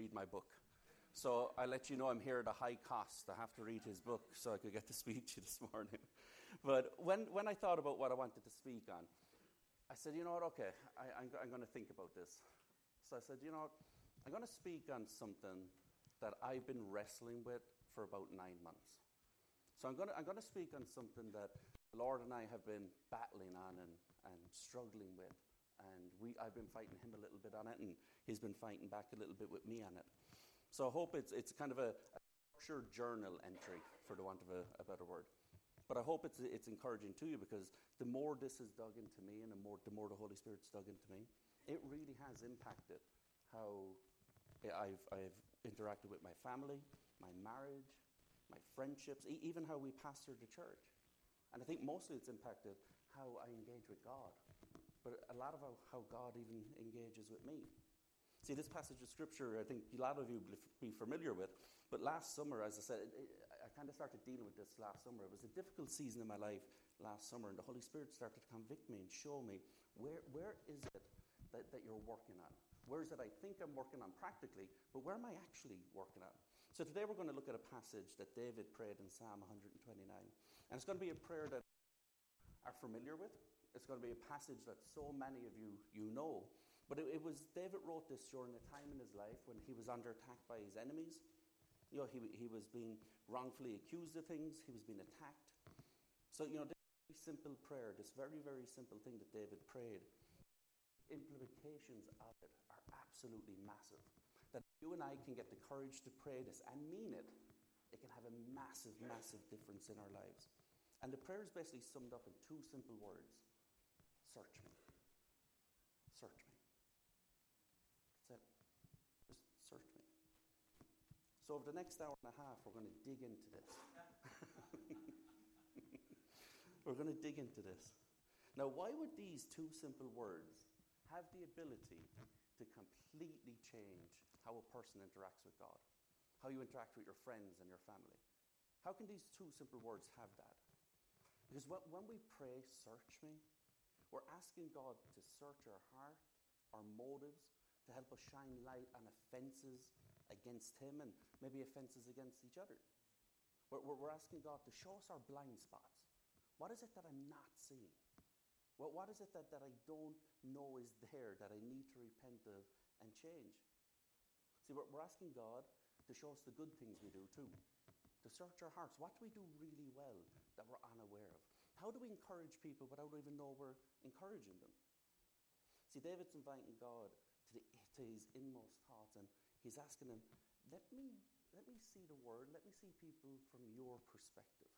read my book. So I let you know I'm here at a high cost. I have to read his book so I could get to speak to you this morning. But when, when I thought about what I wanted to speak on, I said, you know what, okay, I, am going to think about this. So I said, you know what, I'm going to speak on something that I've been wrestling with for about nine months. So I'm going to, I'm going to speak on something that the Lord and I have been battling on and, and struggling with. And we, I've been fighting him a little bit on it, and he's been fighting back a little bit with me on it. So I hope it's, it's kind of a, a structured journal entry, for the want of a, a better word. But I hope it's, it's encouraging to you because the more this is dug into me and the more, the more the Holy Spirit's dug into me, it really has impacted how I've, I've interacted with my family, my marriage, my friendships, e- even how we pastor the church. And I think mostly it's impacted how I engage with God, but a lot of how, God even engages with me. See, this passage of scripture, I think a lot of you will be familiar with. But last summer, as I said, I kind of started dealing with this last summer. It was a difficult season in my life last summer, and the Holy Spirit started to convict me and show me where, where is it that, that you're working on? Where is it I think I'm working on practically, but where am I actually working on? So today we're going to look at a passage that David prayed in Psalm 129. And it's going to be a prayer that are familiar with. It's going to be a passage that so many of you, you know. But it, it, was David wrote this during a time in his life when he was under attack by his enemies. You know, he, he was being wrongfully accused of things, he was being attacked. So, you know, this very simple prayer, this very, very simple thing that David prayed, implications of it are absolutely massive. That you and I can get the courage to pray this and mean it, it can have a massive, massive difference in our lives. And the prayer is basically summed up in two simple words Search me. Search me. That's it. Just search me. So, over the next hour and a half, we're going to dig into this. we're going to dig into this. Now, why would these two simple words have the ability to completely change how a person interacts with God, how you interact with your friends and your family? How can these two simple words have that? Because when we pray, search me, we're asking God to search our heart, our motives, to help us shine light on offenses against Him and maybe offenses against each other. We're, we're asking God to show us our blind spots. What is it that I'm not seeing? Well, what is it that, that I don't know is there that I need to repent of and change? See, we're, we're asking God to show us the good things we do too, to search our hearts. What do we do really well that we're unaware of? How do we encourage people without even know we're encouraging them? See, David's inviting God to, the, to his inmost thoughts. And he's asking him, let me, let me see the word, let me see people from your perspective.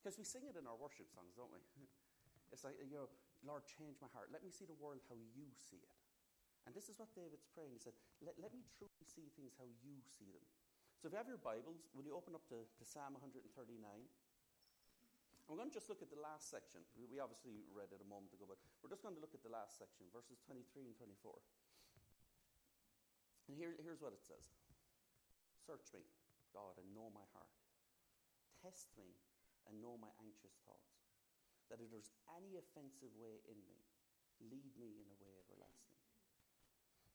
Because we sing it in our worship songs, don't we? It's like, you know, Lord, change my heart. Let me see the world how you see it. And this is what David's praying. He said, let, let me truly see things how you see them. So if you have your Bibles, will you open up to, to Psalm 139? I'm going to just look at the last section. We obviously read it a moment ago, but we're just going to look at the last section, verses 23 and 24. And here, here's what it says Search me, God, and know my heart. Test me and know my anxious thoughts. That if there's any offensive way in me, lead me in a way everlasting.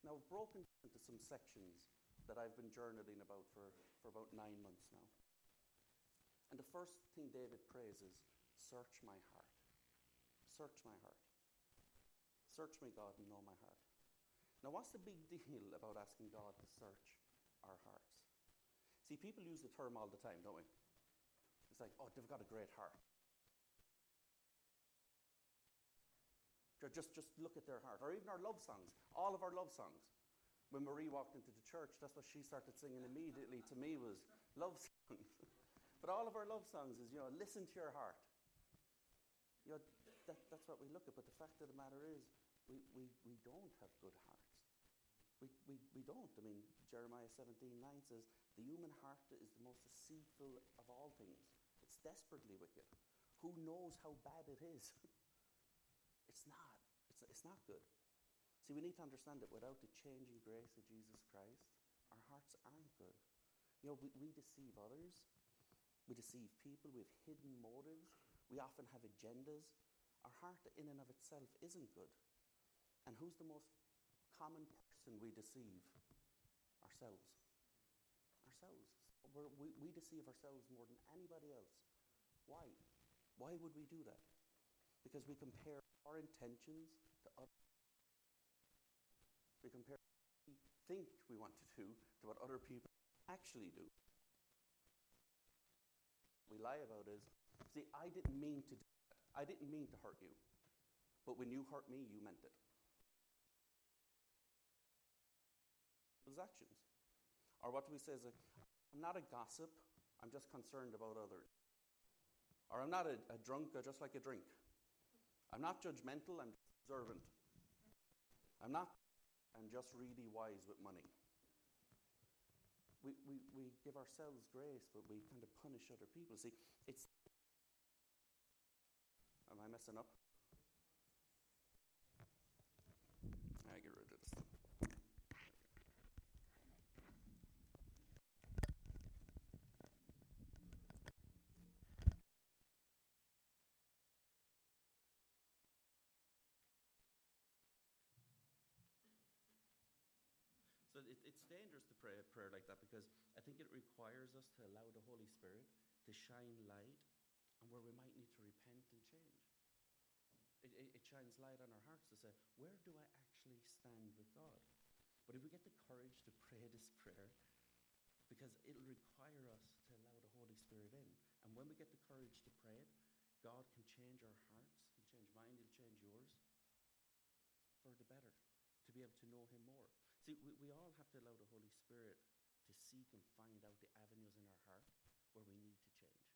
Now, I've broken into some sections that I've been journaling about for, for about nine months now. And the first thing David prays is, Search my heart. Search my heart. Search me, God, and know my heart. Now, what's the big deal about asking God to search our hearts? See, people use the term all the time, don't we? It's like, oh, they've got a great heart. Just, just look at their heart. Or even our love songs, all of our love songs. When Marie walked into the church, that's what she started singing immediately to me was love songs. but all of our love songs is, you know, listen to your heart. You know, that, that's what we look at. But the fact of the matter is, we, we, we don't have good hearts. We, we, we don't. I mean, Jeremiah 17 9 says, The human heart is the most deceitful of all things. It's desperately wicked. Who knows how bad it is? it's not. It's, it's not good. See, we need to understand that without the changing grace of Jesus Christ, our hearts aren't good. You know, we, we deceive others, we deceive people, we have hidden motives, we often have agendas. Our heart, in and of itself, isn't good. And who's the most common person we deceive? Ourselves. Ourselves. We're, we we deceive ourselves more than anybody else. Why? Why would we do that? Because we compare our intentions to others. We compare what we think we want to do to what other people actually do. We lie about is, see, I didn't mean to do that. I didn't mean to hurt you. But when you hurt me, you meant it. Those actions. Or what do we say is, I'm not a gossip, I'm just concerned about others. Or I'm not a, a drunk, I just like a drink. I'm not judgmental, I'm observant. I'm not, I'm just really wise with money. We, we, we give ourselves grace, but we kind of punish other people. See, it's. Am I messing up? I get rid of this. So it, it's dangerous to pray a prayer like that because I think it requires us to allow the Holy Spirit to shine light on where we might need to repent and change. It, it, it shines light on our hearts to say, where do I actually stand with God? But if we get the courage to pray this prayer, because it'll require us to allow the Holy Spirit in. And when we get the courage to pray it, God can change our hearts. He'll change mine, He'll change yours for the better, to be able to know Him more. See, we, we all have to allow the Holy Spirit to seek and find out the avenues in our heart where we need to change,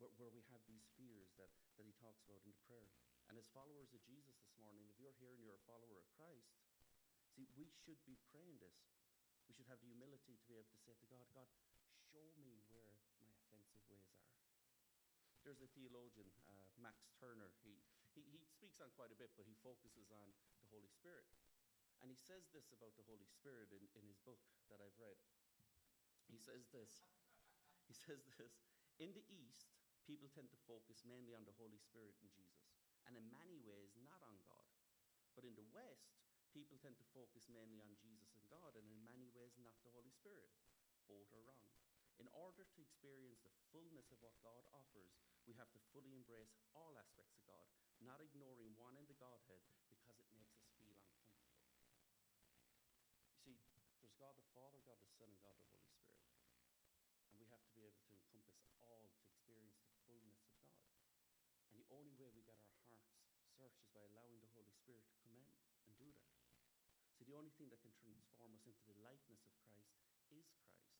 where, where we have these fears that, that He talks about in the prayer. And as followers of Jesus this morning, if you're here and you're a follower of Christ, see, we should be praying this. We should have the humility to be able to say to God, God, show me where my offensive ways are. There's a theologian, uh, Max Turner. He, he, he speaks on quite a bit, but he focuses on the Holy Spirit. And he says this about the Holy Spirit in, in his book that I've read. He says this. He says this. In the East, people tend to focus mainly on the Holy Spirit and Jesus, and in many ways, not on God. But in the West, people tend to focus mainly on Jesus and God, and in many ways, not the Holy Spirit. Both are wrong. In order to experience the fullness of what God offers, we have to fully embrace all aspects of God, not ignoring one in the Godhead because it makes us feel uncomfortable. You see, God the Father, God the Son, and God the Holy Spirit. And we have to be able to encompass all to experience the fullness of God. And the only way we get our hearts searched is by allowing the Holy Spirit to come in and do that. See, the only thing that can transform us into the likeness of Christ is Christ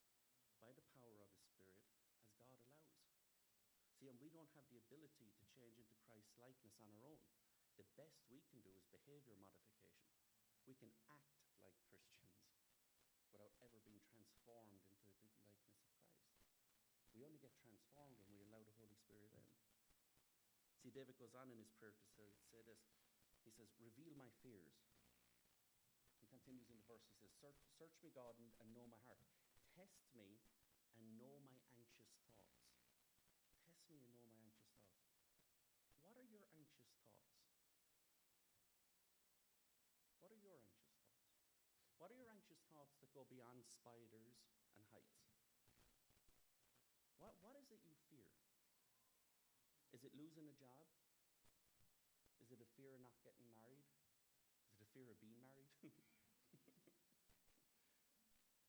by the power of His Spirit as God allows. See, and we don't have the ability to change into Christ's likeness on our own. The best we can do is behavior modification. We can act like Christians without ever being transformed into the likeness of Christ. We only get transformed when we allow the Holy Spirit in. See, David goes on in his prayer to say, say this. He says, Reveal my fears. He continues in the verse. He says, Search, search me, God, and, and know my heart. Test me and know my anxious thoughts. Test me and know my anxious thoughts. What are your anxious thoughts? What are your anxious thoughts? What are your anxious thoughts that go beyond spiders and heights? What, what is it you fear? Is it losing a job? Is it a fear of not getting married? Is it a fear of being married?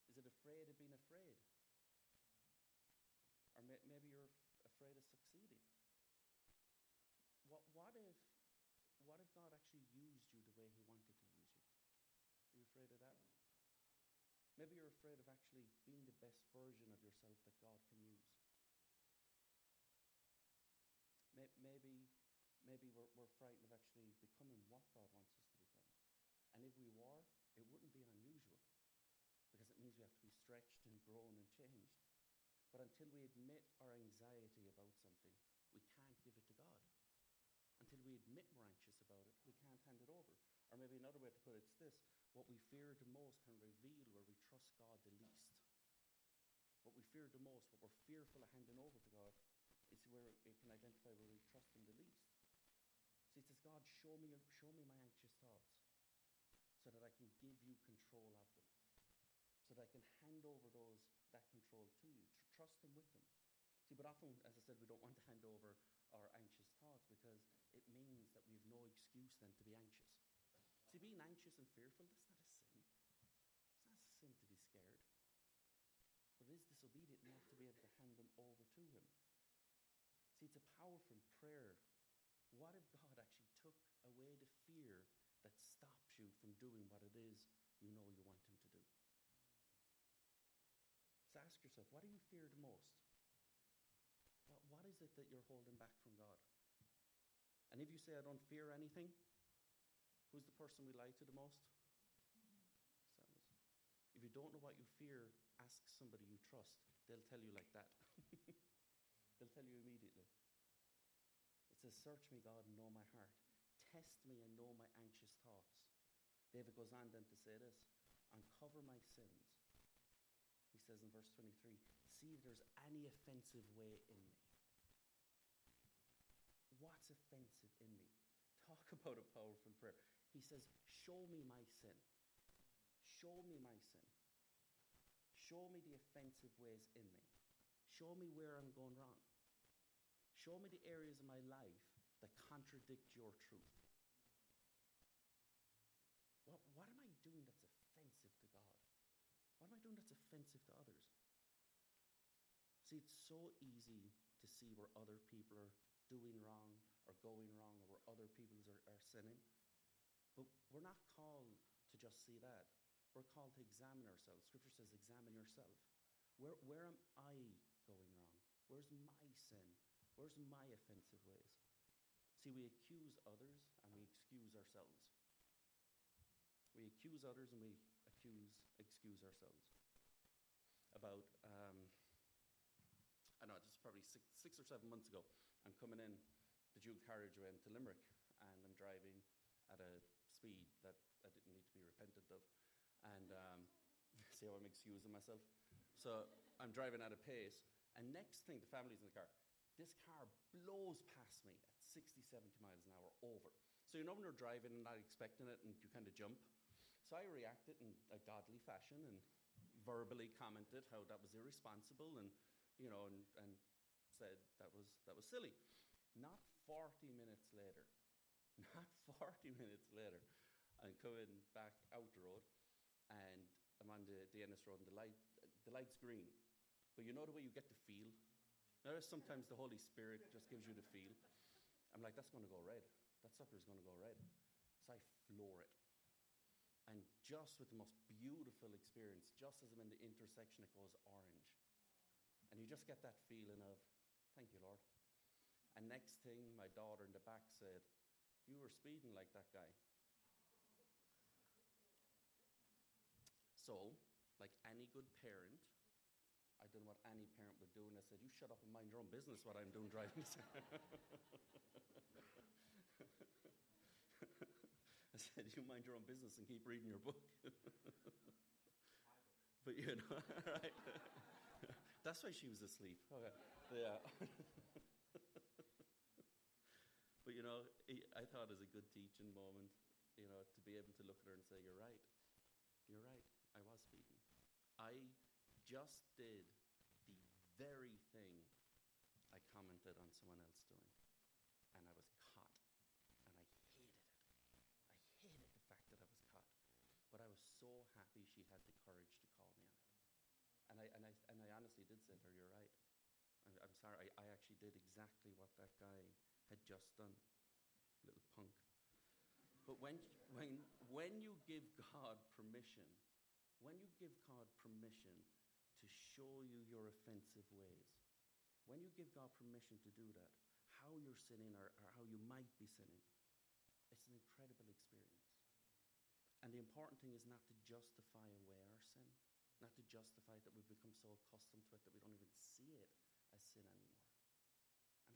is it afraid of being afraid? Or may, maybe you're afraid of succeeding. What, what, if, what if God actually used you the way He wanted to use you? Are you afraid of that? Maybe you're afraid of actually being the best version of yourself that God can use. Maybe, maybe we're, we're frightened of actually becoming what God wants us to become. And if we were, it wouldn't be unusual because it means we have to be stretched and grown and changed. But until we admit our anxiety about something, we can't give it to God. Until we admit we're anxious about it, we can't hand it over. Or maybe another way to put it is this what we fear the most can reveal where we trust God the least. What we fear the most, what we're fearful of handing over to God, is where it can identify where we trust Him the least. See, it says, God, show me, show me my anxious thoughts so that I can give you control of them. so that I can hand over those that control to you. Tr- trust Him with them. See, but often, as I said, we don't want to hand over our anxious thoughts because it means that we have no excuse then to be anxious. See, being anxious and fearful, that's not a sin. It's not a sin to be scared. But it is disobedient not to be able to hand them over to Him. See, it's a powerful prayer. What if God actually took away the fear that stops you from doing what it is you know you want Him to do? So ask yourself, what do you fear the most? What is it that you're holding back from God? And if you say, I don't fear anything, who's the person we lie to the most? Selves. If you don't know what you fear, ask somebody you trust. They'll tell you like that. They'll tell you immediately. It says, Search me, God, and know my heart. Test me and know my anxious thoughts. David goes on then to say this Uncover my sins he says in verse 23 See if there's any offensive way in me. What's offensive in me? Talk about a powerful prayer. He says, Show me my sin. Show me my sin. Show me the offensive ways in me. Show me where I'm going wrong. Show me the areas of my life that contradict your truth. What, what am I doing that's offensive to God? What am I doing that's offensive to others? See, it's so easy to see where other people are doing wrong or going wrong or where other people are, are sinning. But we're not called to just see that. We're called to examine ourselves. Scripture says, examine yourself. Where, where am I going wrong? Where's my sin? Where's my offensive ways? See, we accuse others and we excuse ourselves. We accuse others and we accuse, excuse ourselves. About, um, I know, just probably six, six, or seven months ago, I'm coming in the dual carriageway into Limerick and I'm driving at a speed that I didn't need to be repentant of. And um, see how I'm excusing myself? So I'm driving at a pace, and next thing, the family's in the car. This car blows past me at 60, 70 miles an hour over. So you know when you're driving and not expecting it and you kind of jump? So I reacted in a godly fashion and verbally commented how that was irresponsible and, you know, and, and said that was, that was silly. Not 40 minutes later, not 40 minutes later, I'm coming back out the road and I'm on the, the Road and the, light, the light's green. But you know the way you get the feel? Now, sometimes the Holy Spirit just gives you the feel. I'm like, that's going to go red. That sucker's going to go red. So I floor it. And just with the most beautiful experience, just as I'm in the intersection, it goes orange. And you just get that feeling of, thank you, Lord. Next thing, my daughter in the back said, You were speeding like that guy. So, like any good parent, I don't know what any parent would do, and I said, You shut up and mind your own business what I'm doing driving. I said, You mind your own business and keep reading your book. but you know, right? That's why she was asleep. Okay. Yeah. But you know, I thought it was a good teaching moment, you know, to be able to look at her and say, You're right. You're right. I was speeding. I just did the very thing I commented on someone else doing. And I was caught. And I hated it I hated the fact that I was caught. But I was so happy she had the courage to call me on it. And I, and I, and I honestly did say to her, You're right. I'm, I'm sorry, I, I actually did exactly what that guy had just done. Little punk. But when, when, when you give God permission, when you give God permission to show you your offensive ways, when you give God permission to do that, how you're sinning or, or how you might be sinning, it's an incredible experience. And the important thing is not to justify away our sin, not to justify that we've become so accustomed to it that we don't even see it as sin anymore.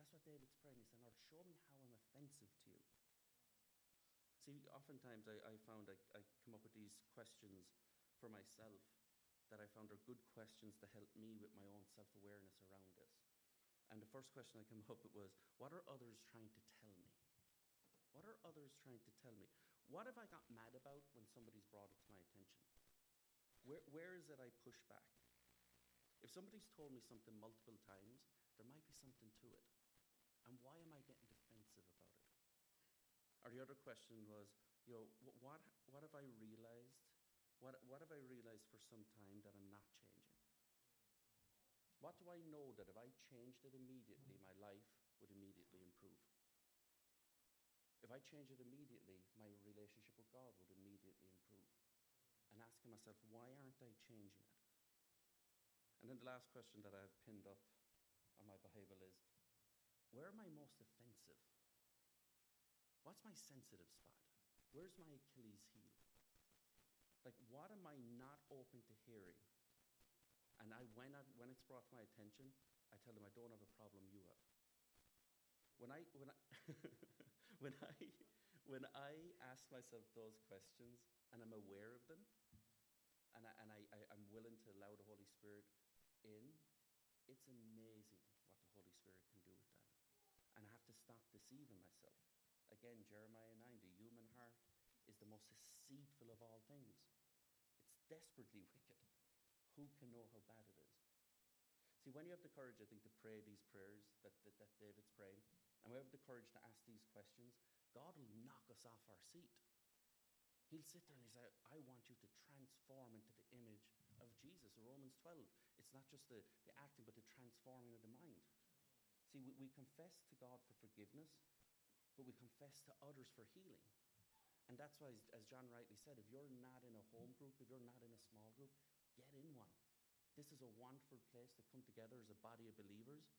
That's what David's praying. He said, Lord, show me how I'm offensive to you. See, oftentimes I, I found I, I come up with these questions for myself that I found are good questions to help me with my own self awareness around this. And the first question I came up with was, What are others trying to tell me? What are others trying to tell me? What have I got mad about when somebody's brought it to my attention? Where, where is it I push back? If somebody's told me something multiple times, there might be something to it. And why am I getting defensive about it? Or the other question was, you know, what, what have I realized? What, what have I realized for some time that I'm not changing? What do I know that if I changed it immediately, my life would immediately improve? If I change it immediately, my relationship with God would immediately improve. And asking myself, why aren't I changing it? And then the last question that I have pinned up on my Bible is where am I most offensive? What's my sensitive spot? Where's my Achilles heel? Like, what am I not open to hearing? And I, when, I, when it's brought to my attention, I tell them I don't have a problem, you have. When I, when I, when I, when I ask myself those questions and I'm aware of them, and, I, and I, I, I'm willing to allow the Holy Spirit in, it's amazing what the Holy Spirit can do with that. And I have to stop deceiving myself. Again, Jeremiah 9, the human heart is the most deceitful of all things. It's desperately wicked. Who can know how bad it is? See, when you have the courage, I think, to pray these prayers that, that, that David's praying, and we have the courage to ask these questions, God will knock us off our seat. He'll sit there and he'll say, I want you to transform into the image of Jesus. Romans 12. It's not just the, the acting, but the transforming of the mind. We, confess to God for forgiveness, but we confess to others for healing. And that's why, as John rightly said, if you're not in a home group, if you're not in a small group, get in one. This is a wonderful place to come together as a body of believers,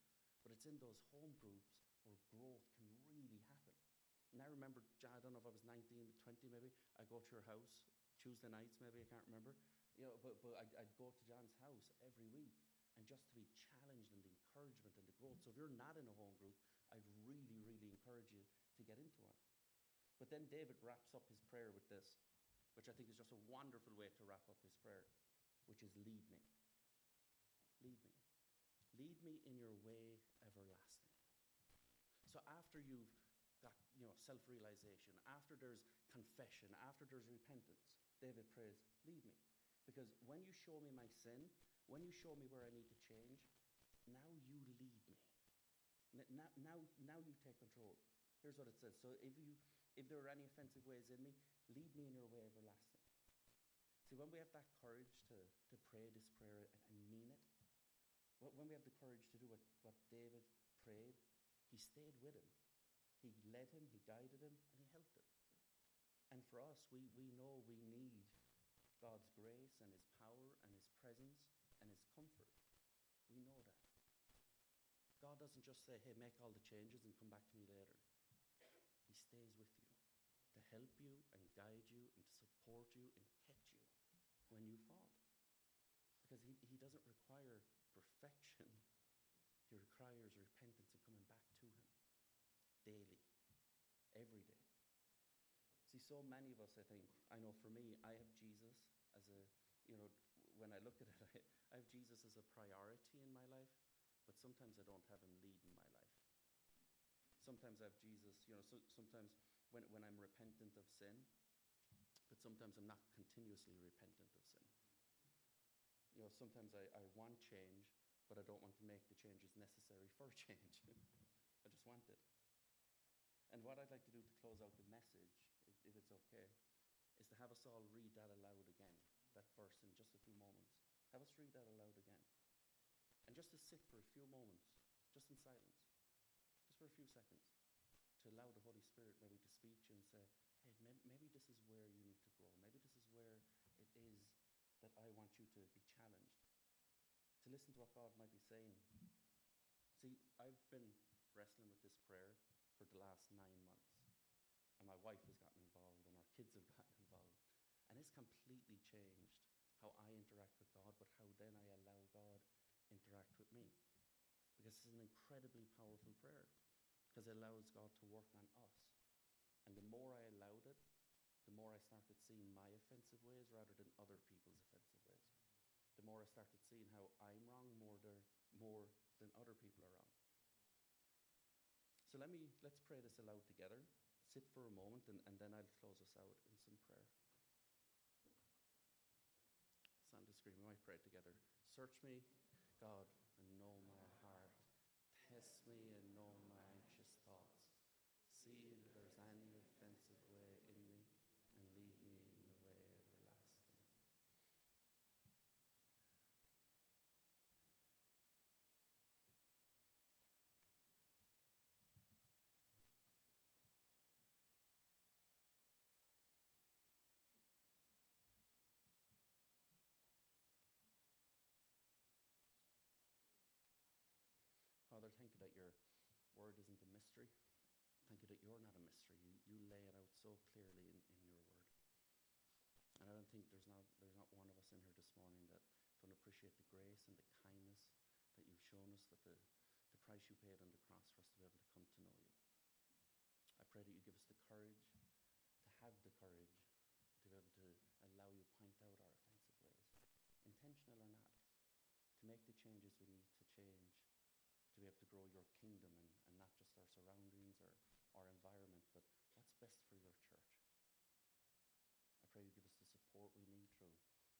but it's in those home groups where growth can really happen. And I remember, John I don't know if I was 19, 20 maybe, I'd go to your house, Tuesday nights maybe, I can't remember. You know, but, but I'd, I'd go to John's house every week and just to be challenged and the encouragement and the growth. So if you're not in a home group, I'd really, really encourage you to get into one. But then David wraps up his prayer with this, which I think is just a wonderful way to wrap up his prayer, which is lead me. Lead me. Lead me in your way everlasting. So after you've got you know self-realization, after there's confession, after there's repentance, David prays, lead me. Because when you show me my sin, when you show me where I need to change, now you lead me. Now, now, now you take control. Here's what it says. So if you if there are any offensive ways in me, lead me in your way everlasting. See, when we have that courage to, to pray this prayer and, and mean it, when we have the courage to do what, what David prayed, he stayed with him. He led him, He guided him, and He helped him. And for us, we, we know we need God's grace and His power and His presence and His comfort. We know that. God doesn't just say, hey, make all the changes and come back to me later. He stays with you to help you and guide you and to support you and catch you when you fall. Because he, he doesn't require perfection, He requires repentance and coming back to Him daily, every day. See, so many of us, I think, I know for me, I have Jesus as a, you know, when I look at it, I, I have Jesus as a priority in my life, but sometimes I don't have him leading my life. Sometimes I have Jesus, you know, so, sometimes when, when I'm repentant of sin, but sometimes I'm not continuously repentant of sin. You know, sometimes I, I want change, but I don't want to make the changes necessary for change. I just want it. And what I'd like to do to close out the message, if it's okay, is to have us all read that aloud again, that verse in just a few moments. Have us read that aloud again. And just to sit for a few moments, just in silence, just for a few seconds, to allow the Holy Spirit maybe to speak and say, hey, maybe this is where you need to grow. Maybe this is where it is that I want you to be challenged. To listen to what God might be saying. See, I've been wrestling with this prayer for the last nine months. And my wife has gotten involved, and our kids have gotten involved. And it's completely changed how I interact with God, but how then I allow God interact with me. Because it's an incredibly powerful prayer, because it allows God to work on us. And the more I allowed it, the more I started seeing my offensive ways rather than other people's offensive ways. The more I started seeing how I'm wrong more, more than other people are wrong. So let me let's pray this aloud together. Sit for a moment and, and then I'll close us out in some prayer. Screen. We might pray together. Search me, God, and know my heart. Test me and know my anxious thoughts. See if there's any offensive way in me, and lead me in the way everlasting. Father, thank you that your word isn't a mystery. Thank you that you're not a mystery. You, you lay it out so clearly in, in your word. And I don't think there's not, there's not one of us in here this morning that don't appreciate the grace and the kindness that you've shown us, that the, the price you paid on the cross for us to be able to come to know you. I pray that you give us the courage to have the courage to be able to allow you point out our offensive ways, intentional or not, to make the changes we need to change to be able to grow your kingdom and, just our surroundings or our environment, but what's best for your church. I pray you give us the support we need through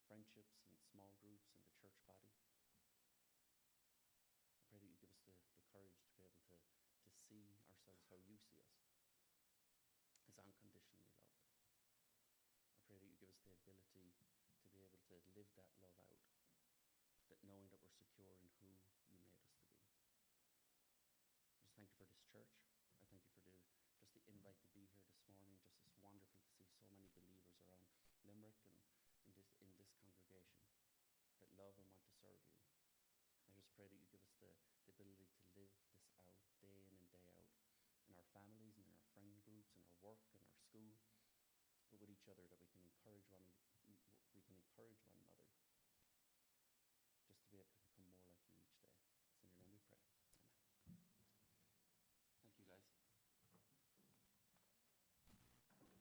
friendships and small groups and the church body. I pray that you give us the, the courage to be able to, to see ourselves how you see us as unconditionally loved. I pray that you give us the ability to be able to live that love out, that knowing that we're secure in who you made us to be. I just thank you for this church. I thank you for the, just the invite to be here this morning. Just it's wonderful to see so many believers around Limerick and in this, in this congregation that love and want to serve you. I just pray that you give us the, the ability to live this out day in and day out in our families and in our friend groups and our work and our school, but with each other that we can encourage one, we can encourage one